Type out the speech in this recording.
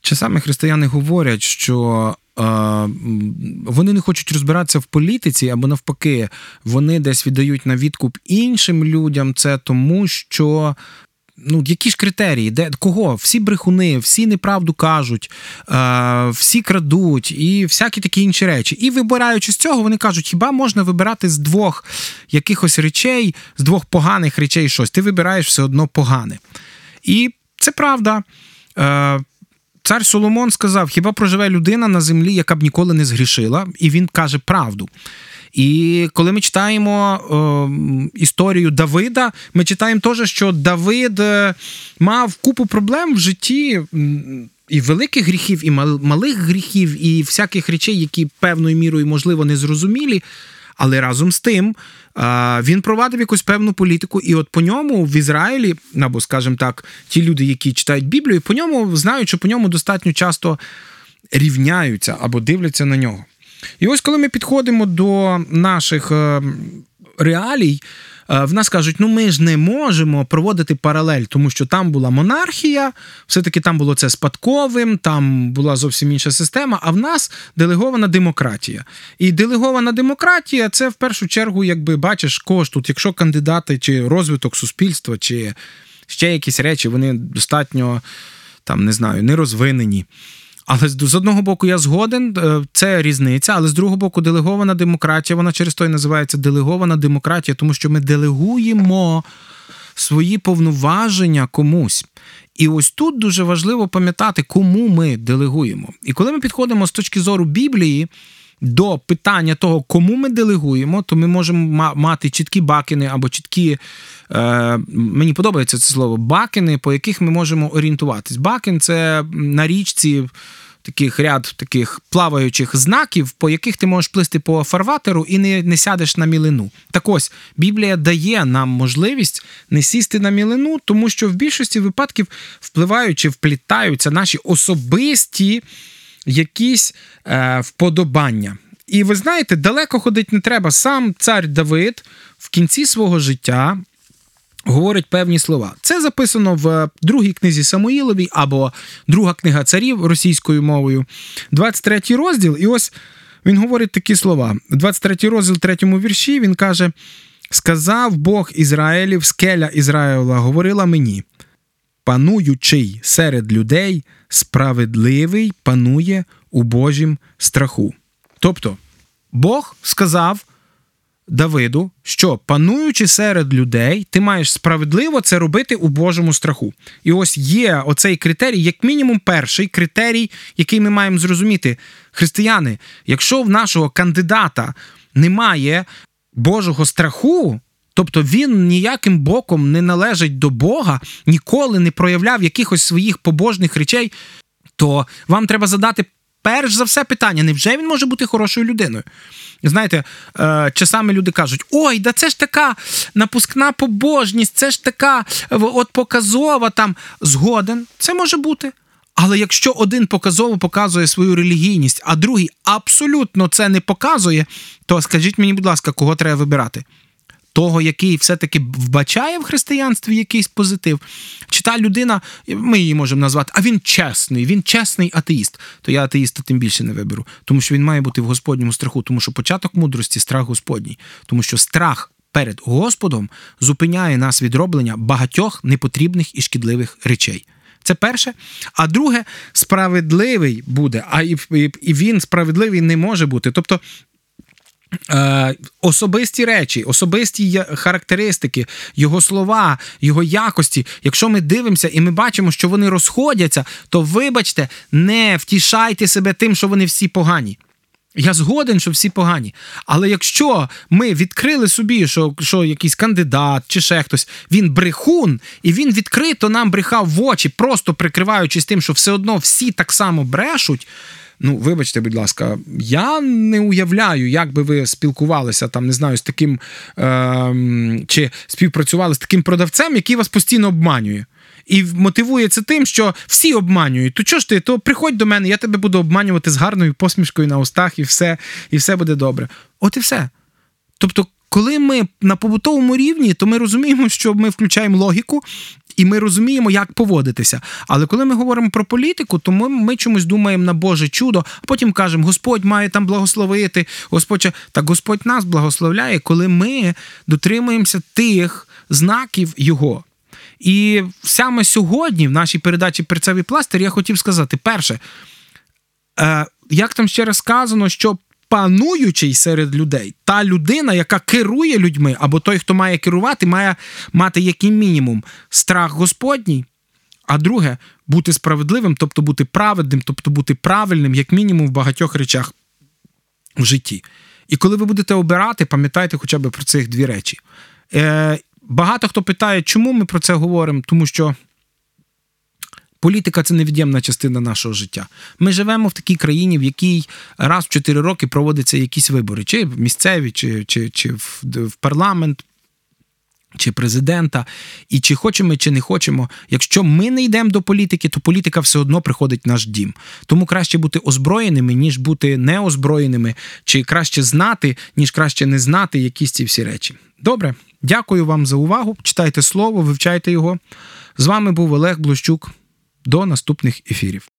Часами християни говорять, що е, вони не хочуть розбиратися в політиці, або навпаки, вони десь віддають на відкуп іншим людям це тому, що ну, які ж критерії? Де кого? Всі брехуни, всі неправду кажуть, е, всі крадуть і всякі такі інші речі. І вибираючи з цього, вони кажуть, хіба можна вибирати з двох якихось речей, з двох поганих речей щось? Ти вибираєш все одно погане. І це правда. Е, Цар Соломон сказав: хіба проживе людина на землі, яка б ніколи не згрішила, і він каже правду. І коли ми читаємо е, історію Давида, ми читаємо теж, що Давид е, мав купу проблем в житті. І великих гріхів, і малих гріхів, і всяких речей, які певною мірою, можливо, не зрозумілі. Але разом з тим він провадив якусь певну політику, і от по ньому в Ізраїлі, або, скажімо так, ті люди, які читають Біблію, по ньому знають, що по ньому достатньо часто рівняються або дивляться на нього. І ось коли ми підходимо до наших е, реалій, в нас кажуть, ну ми ж не можемо проводити паралель, тому що там була монархія, все-таки там було це спадковим, там була зовсім інша система, а в нас делегована демократія. І делегована демократія це в першу чергу, якби бачиш, кого тут, якщо кандидати чи розвиток суспільства, чи ще якісь речі, вони достатньо там не знаю, не розвинені. Але з одного боку, я згоден, е, це різниця, але з другого боку, делегована демократія, вона через то називається делегована демократія, тому що ми делегуємо свої повноваження комусь. І ось тут дуже важливо пам'ятати, кому ми делегуємо. І коли ми підходимо з точки зору Біблії до питання того, кому ми делегуємо, то ми можемо мати чіткі бакини або чіткі. Е, Мені подобається це слово бакини, по яких ми можемо орієнтуватись. Бакин це на річці. Таких ряд таких плаваючих знаків, по яких ти можеш плисти по фарватеру і не не сядеш на мілину. Так ось Біблія дає нам можливість не сісти на мілину, тому що в більшості випадків впливають чи вплітаються наші особисті якісь е, вподобання. І ви знаєте, далеко ходити не треба. Сам цар Давид в кінці свого життя говорить певні слова. Це записано в другій книзі Самуїловій або друга книга царів російською мовою, 23 розділ. І ось він говорить такі слова. 23 розділ, третьому вірші він каже: Сказав Бог Ізраїлів, скеля Ізраїла говорила мені пануючий серед людей, справедливий панує у Божім страху. Тобто Бог сказав Давиду, що пануючи серед людей, ти маєш справедливо це робити у Божому страху. І ось є оцей критерій, як мінімум, перший критерій, який ми маємо зрозуміти. Християни, якщо в нашого кандидата немає Божого страху, Тобто він ніяким боком не належить до Бога, ніколи не проявляв якихось своїх побожних речей, то вам треба задати перш за все питання: невже він може бути хорошою людиною? Знаєте, е, часами люди кажуть: ой, да це ж така напускна побожність, це ж така от показова там згоден. Це може бути. Але якщо один показово показує свою релігійність, а другий абсолютно це не показує, то скажіть мені, будь ласка, кого треба вибирати? Того, який все-таки вбачає в християнстві якийсь позитив, чи та людина, ми її можемо назвати, а він чесний, він чесний атеїст, то я атеїста тим більше не виберу, тому що він має бути в Господньому страху, тому що початок мудрості страх Господній, тому що страх. Перед Господом зупиняє нас від роблення багатьох непотрібних і шкідливих речей. Це перше. А друге, справедливий буде, а і і він справедливий не може бути. Тобто особисті речі, особисті характеристики, його слова, його якості. Якщо ми дивимося і ми бачимо, що вони розходяться, то вибачте, не втішайте себе тим, що вони всі погані. Я згоден, що всі погані. Але якщо ми відкрили собі, що що якийсь кандидат чи ще хтось, він брехун, і він відкрито нам брехав в очі, просто прикриваючись тим, що все одно всі так само брешуть. Ну, вибачте, будь ласка, я не уявляю, як би ви спілкувалися там, не знаю, з таким е- чи співпрацювали з таким продавцем, який вас постійно обманює. І мотивує це тим, що всі обманюють. То чого ж ти? То приходь до мене, я тебе буду обманювати з гарною посмішкою на устах, і все, і все буде добре. От і все. Тобто, коли ми на побутовому рівні, то ми розуміємо, що ми включаємо логіку і ми розуміємо, як поводитися. Але коли ми говоримо про політику, то ми, ми чомусь думаємо на Боже чудо, а потім кажемо, Господь має там благословити, Господь так Господь нас благословляє, коли ми дотримуємося тих знаків Його. І саме сьогодні в нашій передачі Перцевий пластир я хотів сказати: перше, е, як там ще раз сказано, що пануючий серед людей, та людина, яка керує людьми, або той, хто має керувати, має мати який мінімум страх Господній. А друге, бути справедливим, тобто бути праведним, тобто бути правильним, як мінімум в багатьох речах в житті. І коли ви будете обирати, пам'ятайте хоча б про цих дві речі. Е, багато хто питає, чому ми про це говоримо, тому що політика це невід'ємна частина нашого життя. Ми живемо в такій країні, в якій раз в 4 роки проводяться якісь вибори, чи місцеві, чи, чи, чи в парламент. Чи президента, і чи хочемо, чи не хочемо. Якщо ми не йдемо до політики, то політика все одно приходить в наш дім. Тому краще бути озброєними, ніж бути неозброєними, чи краще знати, ніж краще не знати якісь ці всі речі. Добре, дякую вам за увагу. Читайте слово, вивчайте його. З вами був Олег Блощук. До наступних ефірів.